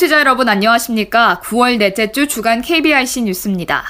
청취자 여러분 안녕하십니까? 9월 넷째 주 주간 KBIC 뉴스입니다.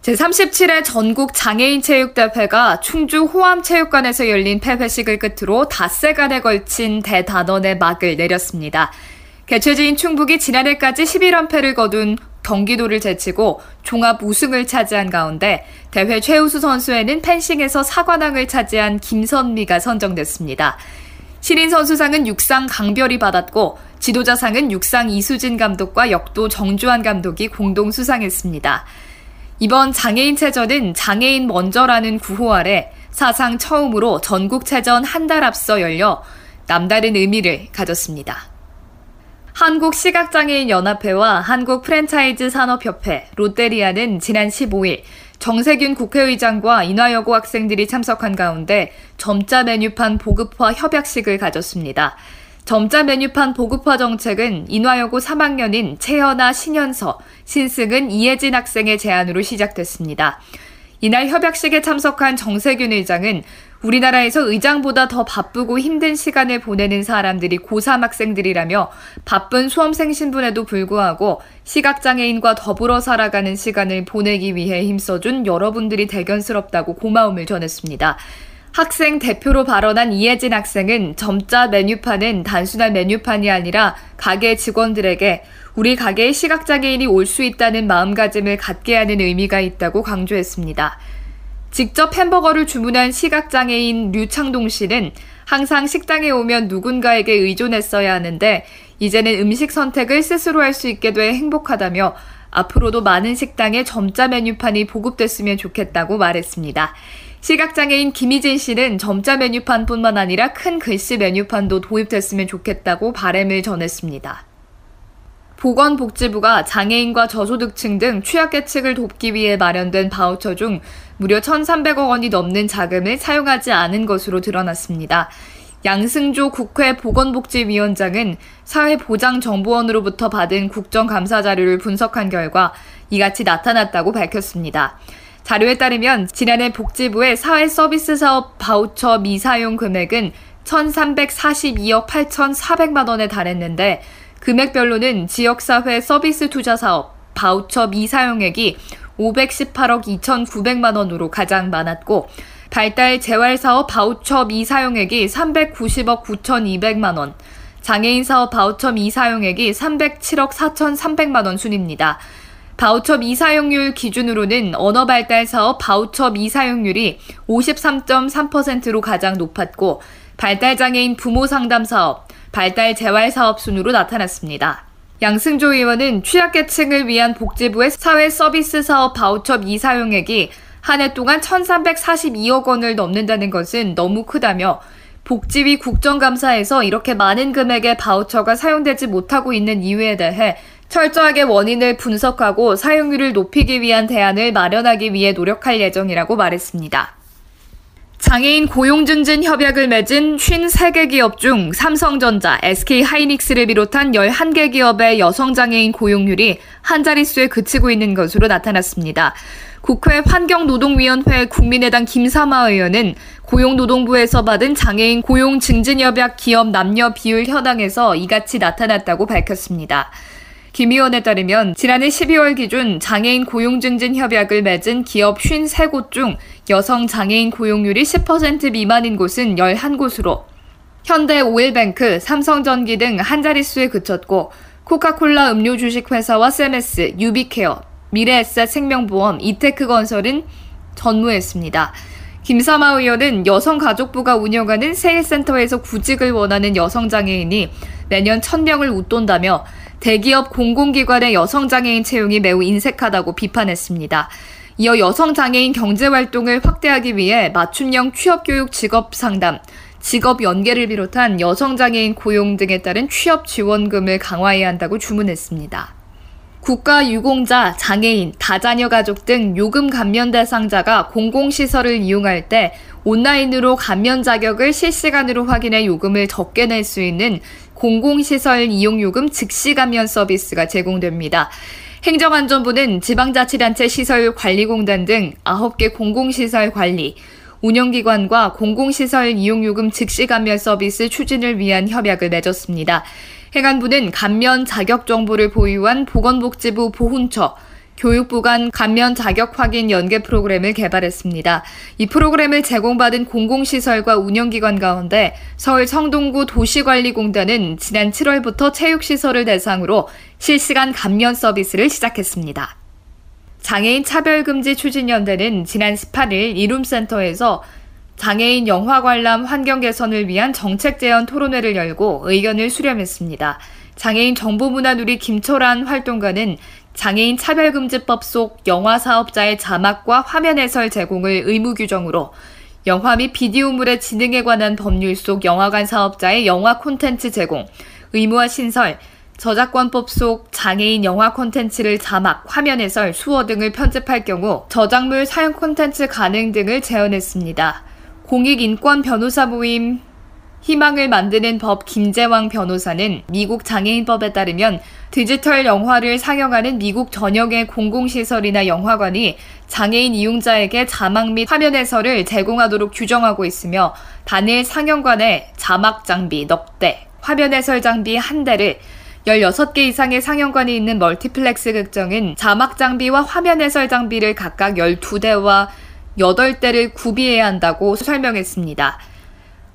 제37회 전국 장애인 체육대회가 충주 호암체육관에서 열린 폐회식을 끝으로 닷새간에 걸친 대단원의 막을 내렸습니다. 개최지인 충북이 지난해까지 11연패를 거둔 경기도를 제치고 종합 우승을 차지한 가운데 대회 최우수 선수에는 펜싱에서 사관왕을 차지한 김선미가 선정됐습니다. 신인 선수상은 육상 강별이 받았고 지도자상은 육상 이수진 감독과 역도 정주환 감독이 공동 수상했습니다. 이번 장애인체전은 장애인 먼저라는 구호 아래 사상 처음으로 전국체전 한 달 앞서 열려 남다른 의미를 가졌습니다. 한국시각장애인연합회와 한국프랜차이즈 산업협회, 롯데리아는 지난 15일 정세균 국회의장과 인하여고 학생들이 참석한 가운데 점자 메뉴판 보급화 협약식을 가졌습니다. 점자 메뉴판 보급화 정책은 인화여고 3학년인 채연아 신현서, 신승은 이혜진 학생의 제안으로 시작됐습니다. 이날 협약식에 참석한 정세균 의장은 우리나라에서 의장보다 더 바쁘고 힘든 시간을 보내는 사람들이 고3 학생들이라며 바쁜 수험생 신분에도 불구하고 시각장애인과 더불어 살아가는 시간을 보내기 위해 힘써준 여러분들이 대견스럽다고 고마움을 전했습니다. 학생 대표로 발언한 이혜진 학생은 점자 메뉴판은 단순한 메뉴판이 아니라 가게 직원들에게 우리 가게에 시각장애인이 올 수 있다는 마음가짐을 갖게 하는 의미가 있다고 강조했습니다. 직접 햄버거를 주문한 시각장애인 류창동 씨는 항상 식당에 오면 누군가에게 의존했어야 하는데 이제는 음식 선택을 스스로 할 수 있게 돼 행복하다며 앞으로도 많은 식당에 점자 메뉴판이 보급됐으면 좋겠다고 말했습니다. 시각장애인 김희진 씨는 점자 메뉴판뿐만 아니라 큰 글씨 메뉴판도 도입됐으면 좋겠다고 바램을 전했습니다. 보건복지부가 장애인과 저소득층 등 취약계층을 돕기 위해 마련된 바우처 중 무려 1,300억 원이 넘는 자금을 사용하지 않은 것으로 드러났습니다. 양승조 국회 보건복지위원장은 사회보장정보원으로부터 받은 국정감사 자료를 분석한 결과 이같이 나타났다고 밝혔습니다. 자료에 따르면 지난해 복지부의 사회서비스 사업 바우처 미사용 금액은 1,342억 8,400만 원에 달했는데 금액별로는 지역사회 서비스 투자 사업 바우처 미사용액이 518억 2,900만 원으로 가장 많았고 발달 재활 사업 바우처 미사용액이 390억 9,200만 원, 장애인 사업 바우처 미사용액이 307억 4,300만 원 순입니다. 바우처 미사용률 기준으로는 언어 발달 사업 바우처 미사용률이 53.3%로 가장 높았고 발달 장애인 부모 상담 사업, 발달 재활 사업 순으로 나타났습니다. 양승조 의원은 취약계층을 위한 복지부의 사회 서비스 사업 바우처 미사용액이 한 해 동안 1,342억 원을 넘는다는 것은 너무 크다며 복지위 국정감사에서 이렇게 많은 금액의 바우처가 사용되지 못하고 있는 이유에 대해 철저하게 원인을 분석하고 사용률을 높이기 위한 대안을 마련하기 위해 노력할 예정이라고 말했습니다. 장애인 고용 증진 협약을 맺은 53개 기업 중 삼성전자, SK하이닉스를 비롯한 11개 기업의 여성 장애인 고용률이 한 자릿수에 그치고 있는 것으로 나타났습니다. 국회 환경노동위원회 국민의당 김삼아 의원은 고용노동부에서 받은 장애인 고용 증진 협약 기업 남녀 비율 현황에서 이같이 나타났다고 밝혔습니다. 김 의원에 따르면 지난해 12월 기준 장애인 고용 증진 협약을 맺은 기업 53곳 중 여성 장애인 고용률이 10% 미만인 곳은 11곳으로 현대 오일뱅크, 삼성전기 등 한 자릿수에 그쳤고 코카콜라 음료 주식회사와 세메스, 유비케어, 미래에셋 생명보험, 이테크건설은 전무했습니다. 김삼화 의원은 여성가족부가 운영하는 새일센터에서 구직을 원하는 여성장애인이 매년 1000명을 웃돈다며 대기업 공공기관의 여성장애인 채용이 매우 인색하다고 비판했습니다. 이어 여성장애인 경제활동을 확대하기 위해 맞춤형 취업교육 직업 상담, 직업 연계를 비롯한 여성장애인 고용 등에 따른 취업 지원금을 강화해야 한다고 주문했습니다. 국가 유공자, 장애인, 다자녀 가족 등 요금 감면 대상자가 공공시설을 이용할 때 온라인으로 감면 자격을 실시간으로 확인해 요금을 적게 낼 수 있는 공공시설 이용요금 즉시 감면 서비스가 제공됩니다. 행정안전부는 지방자치단체 시설관리공단 등 9개 공공시설 관리, 운영기관과 공공시설 이용요금 즉시 감면 서비스 추진을 위한 협약을 맺었습니다. 행안부는 감면 자격 정보를 보유한 보건복지부 보훈처, 교육부 간 감면 자격 확인 연계 프로그램을 개발했습니다. 이 프로그램을 제공받은 공공시설과 운영기관 가운데 서울 성동구 도시관리공단은 지난 7월부터 체육시설을 대상으로 실시간 감면 서비스를 시작했습니다. 장애인 차별금지 추진연대는 지난 18일 이룸센터에서 장애인 영화 관람 환경 개선을 위한 정책 제언 토론회를 열고 의견을 수렴했습니다. 장애인 정보문화누리 김철환 활동가는 장애인 차별금지법 속 영화 사업자의 자막과 화면 해설 제공을 의무 규정으로 영화 및 비디오물의 진흥에 관한 법률 속 영화관 사업자의 영화 콘텐츠 제공, 의무화 신설, 저작권법 속 장애인 영화 콘텐츠를 자막, 화면 해설, 수어 등을 편집할 경우 저작물 사용 콘텐츠 가능 등을 제언했습니다. 공익인권 변호사 모임 희망을 만드는 법 김재왕 변호사는 미국 장애인법에 따르면 디지털 영화를 상영하는 미국 전역의 공공시설이나 영화관이 장애인 이용자에게 자막 및 화면 해설을 제공하도록 규정하고 있으며 단일 상영관에 자막 장비 넉 대, 화면 해설 장비 한 대를 16개 이상의 상영관이 있는 멀티플렉스 극장은 자막 장비와 화면 해설 장비를 각각 12대와 8대를 구비해야 한다고 설명했습니다.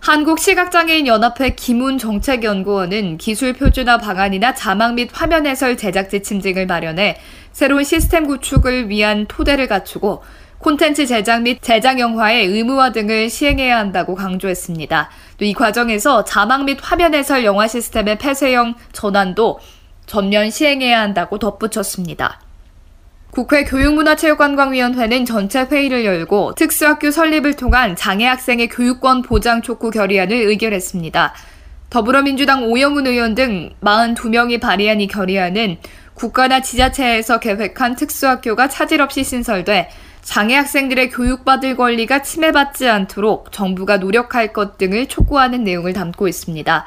한국시각장애인연합회 김훈 정책연구원은 기술 표준화 방안이나 자막 및 화면 해설 제작 지침 등을 마련해 새로운 시스템 구축을 위한 토대를 갖추고 콘텐츠 제작 및 제작 영화의 의무화 등을 시행해야 한다고 강조했습니다. 또 이 과정에서 자막 및 화면 해설 영화 시스템의 폐쇄형 전환도 전면 시행해야 한다고 덧붙였습니다. 국회 교육문화체육관광위원회는 전체 회의를 열고 특수학교 설립을 통한 장애 학생의 교육권 보장 촉구 결의안을 의결했습니다. 더불어민주당 오영훈 의원 등 42명이 발의한 이 결의안은 국가나 지자체에서 계획한 특수학교가 차질 없이 신설돼 장애 학생들의 교육받을 권리가 침해받지 않도록 정부가 노력할 것 등을 촉구하는 내용을 담고 있습니다.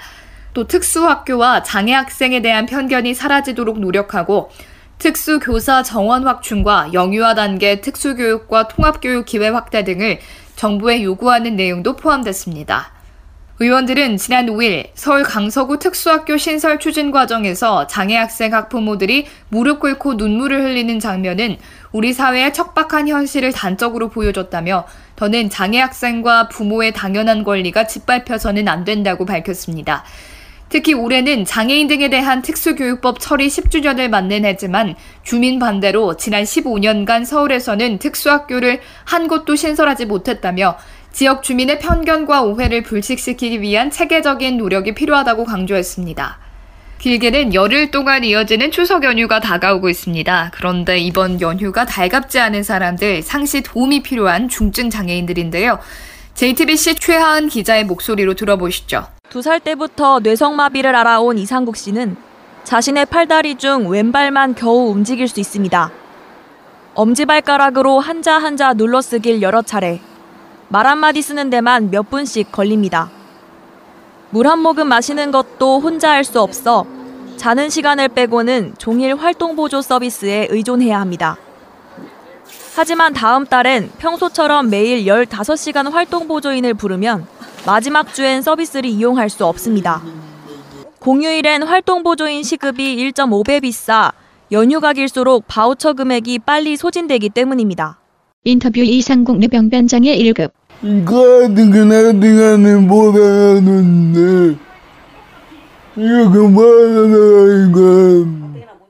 또 특수학교와 장애 학생에 대한 편견이 사라지도록 노력하고 특수교사 정원 확충과 영유아 단계 특수교육과 통합교육 기회 확대 등을 정부에 요구하는 내용도 포함됐습니다. 의원들은 지난 5일 서울 강서구 특수학교 신설 추진 과정에서 장애 학생 학부모들이 무릎 꿇고 눈물을 흘리는 장면은 우리 사회의 척박한 현실을 단적으로 보여줬다며 더는 장애 학생과 부모의 당연한 권리가 짓밟혀서는 안 된다고 밝혔습니다. 특히 올해는 장애인 등에 대한 특수교육법 처리 10주년을 맞는 해지만 주민 반대로 지난 15년간 서울에서는 특수학교를 한 곳도 신설하지 못했다며 지역 주민의 편견과 오해를 불식시키기 위한 체계적인 노력이 필요하다고 강조했습니다. 길게는 열흘 동안 이어지는 추석 연휴가 다가오고 있습니다. 그런데 이번 연휴가 달갑지 않은 사람들, 상시 도움이 필요한 중증 장애인들인데요. JTBC 최하은 기자의 목소리로 들어보시죠. 두 살 때부터 뇌성마비를 알아온 이상국 씨는 자신의 팔다리 중 왼발만 겨우 움직일 수 있습니다. 엄지발가락으로 한자 한자 눌러쓰길 여러 차례, 말 한마디 쓰는 데만 몇 분씩 걸립니다. 물 한 모금 마시는 것도 혼자 할 수 없어 자는 시간을 빼고는 종일 활동보조 서비스에 의존해야 합니다. 하지만 다음 달엔 평소처럼 매일 15시간 활동보조인을 부르면 마지막 주엔 서비스를 이용할 수 없습니다. 공휴일엔 활동보조인 시급이 1.5배 비싸 연휴가 길수록 바우처 금액이 빨리 소진되기 때문입니다. 인터뷰 이상국 뇌병변장애 1급 이거 같은 거나 시간을 못 하는데 이거 그만하라 이거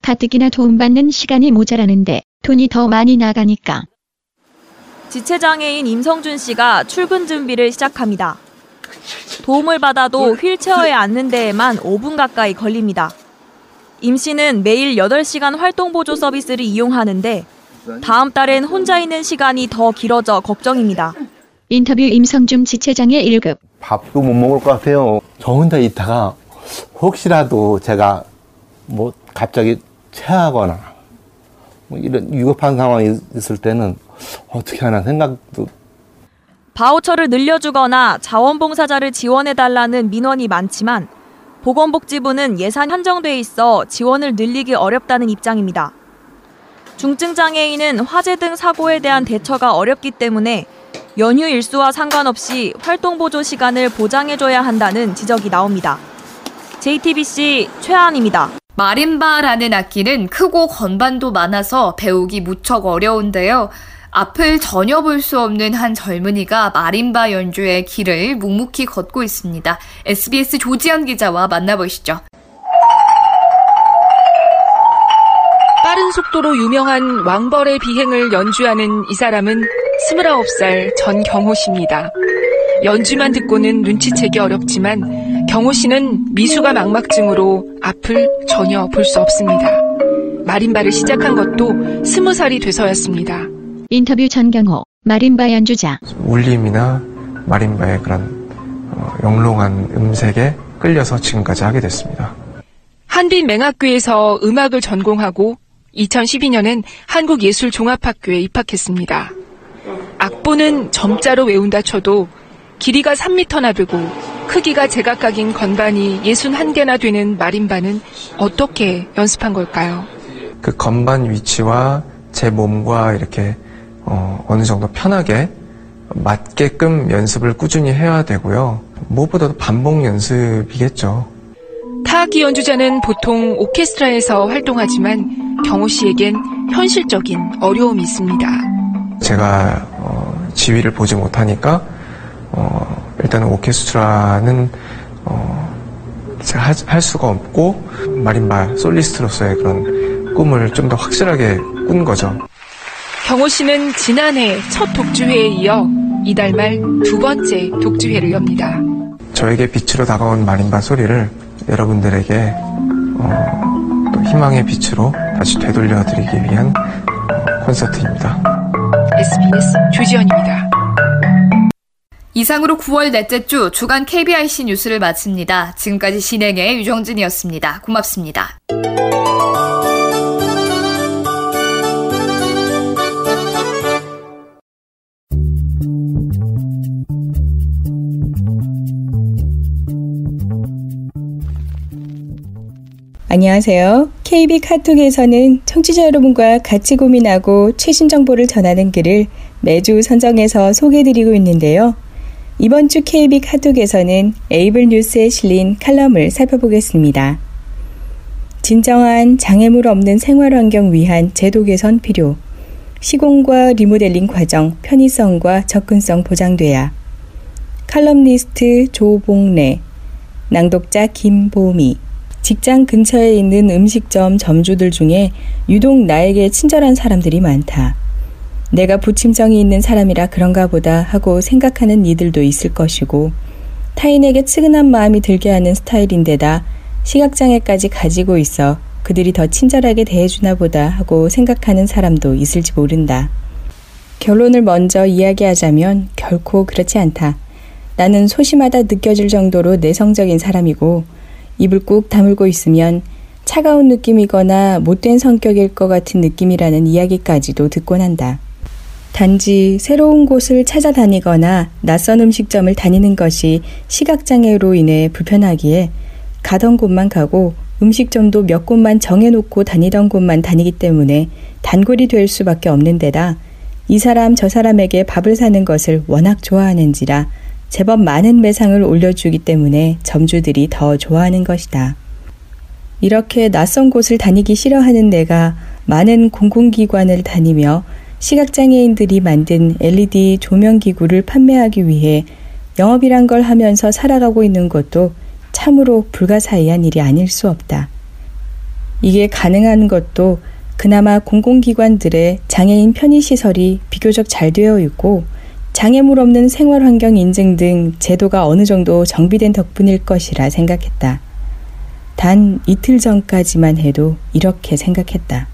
가뜩이나 도움받는 시간이 모자라는데 돈이 더 많이 나가니까 지체장애인 임성준 씨가 출근 준비를 시작합니다. 도움을 받아도 휠체어에 앉는 데에만 5분 가까이 걸립니다. 임 씨는 매일 8시간 활동보조 서비스를 이용하는데 다음 달엔 혼자 있는 시간이 더 길어져 걱정입니다. 인터뷰 임성준 지체장애 1급 밥도 못 먹을 것 같아요. 저 혼자 있다가 혹시라도 제가 뭐 갑자기 체하거나 뭐 이런 위급한 상황이 있을 때는 어떻게 하나 생각도 바우처를 늘려주거나 자원봉사자를 지원해달라는 민원이 많지만 보건복지부는 예산 한정돼 있어 지원을 늘리기 어렵다는 입장입니다. 중증장애인은 화재 등 사고에 대한 대처가 어렵기 때문에 연휴 일수와 상관없이 활동보조 시간을 보장해줘야 한다는 지적이 나옵니다. JTBC 최한입니다. 마림바라는 악기는 크고 건반도 많아서 배우기 무척 어려운데요. 앞을 전혀 볼 수 없는 한 젊은이가 마림바 연주의 길을 묵묵히 걷고 있습니다. SBS 조지현 기자와 만나보시죠. 빠른 속도로 유명한 왕벌의 비행을 연주하는 이 사람은 29살 전경호 씨입니다. 연주만 듣고는 눈치채기 어렵지만 경호 씨는 미수가 망막증으로 앞을 전혀 볼 수 없습니다. 마림바를 시작한 것도 20살이 돼서였습니다. 인터뷰 전경호, 마림바 연주자. 울림이나 마림바의 그런 어, 영롱한 음색에 끌려서 지금까지 하게 됐습니다. 한빛 맹학교에서 음악을 전공하고 2012년엔 한국예술종합학교에 입학했습니다. 악보는 점자로 외운다 쳐도 길이가 3미터나 되고 크기가 제각각인 건반이 61개나 되는 마림바는 어떻게 연습한 걸까요? 그 건반 위치와 제 몸과 이렇게 어, 어느 정도 편하게 맞게끔 연습을 꾸준히 해야 되고요. 무엇보다도 반복 연습이겠죠. 타악기 연주자는 보통 오케스트라에서 활동하지만 경호 씨에겐 현실적인 어려움이 있습니다. 제가 어, 지휘를 보지 못하니까 어, 일단은 오케스트라는 어, 제가 할, 할 수가 없고 마림바 솔리스트로서의 그런 꿈을 좀 더 확실하게 꾼 거죠. 경호 씨는 지난해 첫 독주회에 이어 이달 말 두 번째 독주회를 엽니다. 저에게 빛으로 다가온 마림바 소리를 여러분들에게 어, 또 희망의 빛으로 다시 되돌려드리기 위한 어, 콘서트입니다. SBS 조지현입니다. 이상으로 9월 넷째 주 주간 KBIC 뉴스를 마칩니다. 지금까지 진행의 유정진이었습니다. 고맙습니다. 안녕하세요. KB 카톡에서는 청취자 여러분과 같이 고민하고 최신 정보를 전하는 글을 매주 선정해서 소개해드리고 있는데요. 이번 주 KB 카톡에서는 에이블 뉴스에 실린 칼럼을 살펴보겠습니다. 진정한 장애물 없는 생활 환경 위한 제도 개선 필요. 시공과 리모델링 과정 편의성과 접근성 보장돼야. 칼럼니스트 조봉래, 낭독자 김보미. 직장 근처에 있는 음식점 점주들 중에 유독 나에게 친절한 사람들이 많다. 내가 부침성이 있는 사람이라 그런가 보다 하고 생각하는 이들도 있을 것이고, 타인에게 측은한 마음이 들게 하는 스타일인데다 시각장애까지 가지고 있어 그들이 더 친절하게 대해주나 보다 하고 생각하는 사람도 있을지 모른다. 결론을 먼저 이야기하자면 결코 그렇지 않다. 나는 소심하다 느껴질 정도로 내성적인 사람이고, 입을 꾹 다물고 있으면 차가운 느낌이거나 못된 성격일 것 같은 느낌이라는 이야기까지도 듣곤 한다. 단지 새로운 곳을 찾아다니거나 낯선 음식점을 다니는 것이 시각장애로 인해 불편하기에 가던 곳만 가고 음식점도 몇 곳만 정해놓고 다니던 곳만 다니기 때문에 단골이 될 수밖에 없는 데다 이 사람 저 사람에게 밥을 사는 것을 워낙 좋아하는지라 제법 많은 매상을 올려주기 때문에 점주들이 더 좋아하는 것이다. 이렇게 낯선 곳을 다니기 싫어하는 내가 많은 공공기관을 다니며 시각장애인들이 만든 LED 조명기구를 판매하기 위해 영업이란 걸 하면서 살아가고 있는 것도 참으로 불가사의한 일이 아닐 수 없다. 이게 가능한 것도 그나마 공공기관들의 장애인 편의시설이 비교적 잘 되어 있고 장애물 없는 생활 환경 인증 등 제도가 어느 정도 정비된 덕분일 것이라 생각했다. 단 이틀 전까지만 해도 이렇게 생각했다.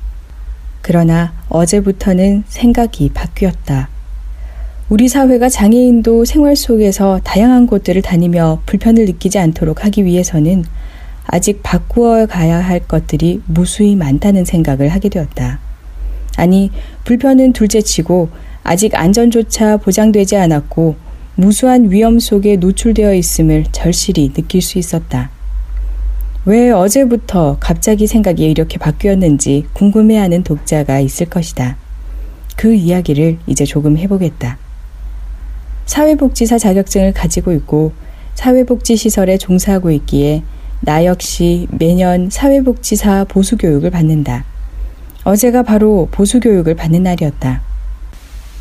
그러나 어제부터는 생각이 바뀌었다. 우리 사회가 장애인도 생활 속에서 다양한 곳들을 다니며 불편을 느끼지 않도록 하기 위해서는 아직 바꾸어 가야 할 것들이 무수히 많다는 생각을 하게 되었다. 아니, 불편은 둘째 치고 아직 안전조차 보장되지 않았고 무수한 위험 속에 노출되어 있음을 절실히 느낄 수 있었다. 왜 어제부터 갑자기 생각이 이렇게 바뀌었는지 궁금해하는 독자가 있을 것이다. 그 이야기를 이제 조금 해보겠다. 사회복지사 자격증을 가지고 있고 사회복지시설에 종사하고 있기에 나 역시 매년 사회복지사 보수교육을 받는다. 어제가 바로 보수교육을 받는 날이었다.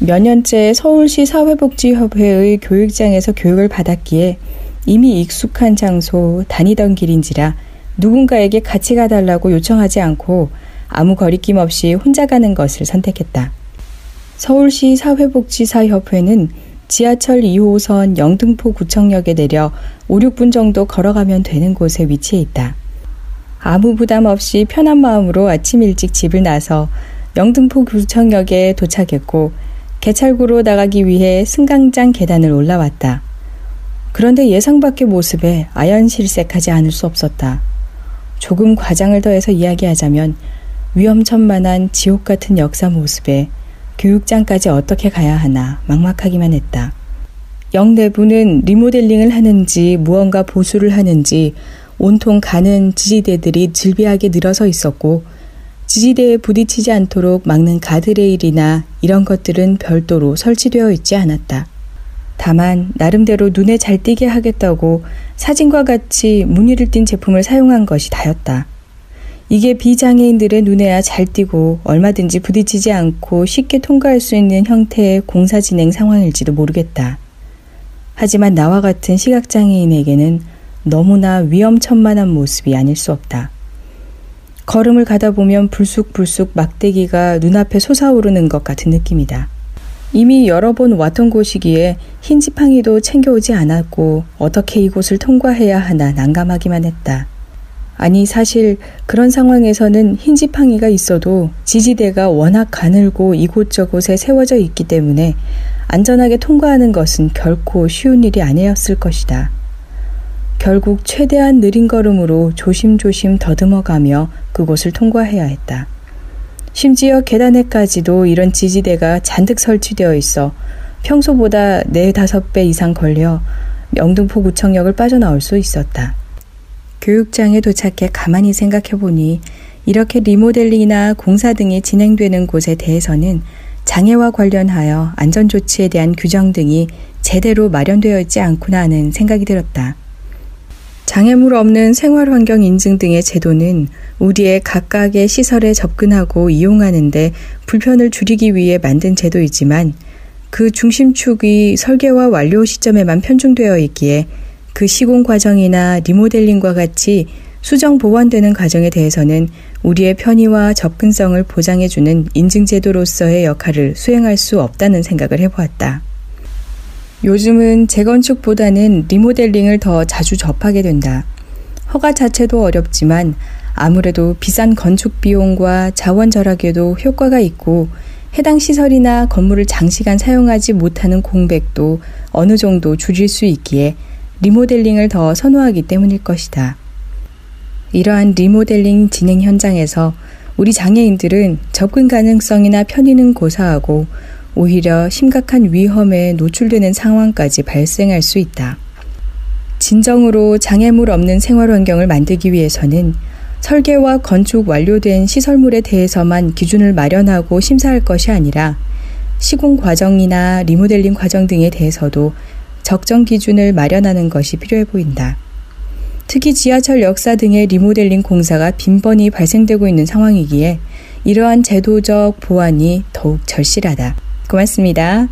몇 년째 서울시 사회복지협회의 교육장에서 교육을 받았기에 이미 익숙한 장소, 다니던 길인지라 누군가에게 같이 가달라고 요청하지 않고 아무 거리낌 없이 혼자 가는 것을 선택했다. 서울시 사회복지사협회는 지하철 2호선 영등포 구청역에 내려 5, 6분 정도 걸어가면 되는 곳에 위치해 있다. 아무 부담 없이 편한 마음으로 아침 일찍 집을 나서 영등포 구청역에 도착했고 개찰구로 나가기 위해 승강장 계단을 올라왔다. 그런데 예상 밖의 모습에 아연실색하지 않을 수 없었다. 조금 과장을 더해서 이야기하자면 위험천만한 지옥 같은 역사 모습에 교육장까지 어떻게 가야 하나 막막하기만 했다. 역 내부는 리모델링을 하는지 무언가 보수를 하는지 온통 가는 지지대들이 질비하게 늘어서 있었고 지지대에 부딪히지 않도록 막는 가드레일이나 이런 것들은 별도로 설치되어 있지 않았다. 다만 나름대로 눈에 잘 띄게 하겠다고 사진과 같이 무늬를 띤 제품을 사용한 것이 다였다. 이게 비장애인들의 눈에야 잘 띄고 얼마든지 부딪히지 않고 쉽게 통과할 수 있는 형태의 공사 진행 상황일지도 모르겠다. 하지만 나와 같은 시각장애인에게는 너무나 위험천만한 모습이 아닐 수 없다. 걸음을 가다 보면 불쑥불쑥 막대기가 눈앞에 솟아오르는 것 같은 느낌이다. 이미 여러 번 왔던 곳이기에 흰 지팡이도 챙겨오지 않았고 어떻게 이곳을 통과해야 하나 난감하기만 했다. 아니 사실 그런 상황에서는 흰 지팡이가 있어도 지지대가 워낙 가늘고 이곳저곳에 세워져 있기 때문에 안전하게 통과하는 것은 결코 쉬운 일이 아니었을 것이다. 결국 최대한 느린 걸음으로 조심조심 더듬어가며 그곳을 통과해야 했다. 심지어 계단에까지도 이런 지지대가 잔뜩 설치되어 있어 평소보다 4, 5배 이상 걸려 영등포 구청역을 빠져나올 수 있었다. 교육장에 도착해 가만히 생각해 보니 이렇게 리모델링이나 공사 등이 진행되는 곳에 대해서는 장애와 관련하여 안전조치에 대한 규정 등이 제대로 마련되어 있지 않구나 하는 생각이 들었다. 장애물 없는 생활 환경 인증 등의 제도는 우리의 각각의 시설에 접근하고 이용하는데 불편을 줄이기 위해 만든 제도이지만 그 중심축이 설계와 완료 시점에만 편중되어 있기에 그 시공 과정이나 리모델링과 같이 수정 보완되는 과정에 대해서는 우리의 편의와 접근성을 보장해주는 인증제도로서의 역할을 수행할 수 없다는 생각을 해보았다. 요즘은 재건축보다는 리모델링을 더 자주 접하게 된다. 허가 자체도 어렵지만 아무래도 비싼 건축 비용과 자원 절약에도 효과가 있고 해당 시설이나 건물을 장시간 사용하지 못하는 공백도 어느 정도 줄일 수 있기에 리모델링을 더 선호하기 때문일 것이다. 이러한 리모델링 진행 현장에서 우리 장애인들은 접근 가능성이나 편의는 고사하고 오히려 심각한 위험에 노출되는 상황까지 발생할 수 있다. 진정으로 장애물 없는 생활 환경을 만들기 위해서는 설계와 건축 완료된 시설물에 대해서만 기준을 마련하고 심사할 것이 아니라 시공 과정이나 리모델링 과정 등에 대해서도 적정 기준을 마련하는 것이 필요해 보인다. 특히 지하철 역사 등의 리모델링 공사가 빈번히 발생되고 있는 상황이기에 이러한 제도적 보완이 더욱 절실하다. 고맙습니다.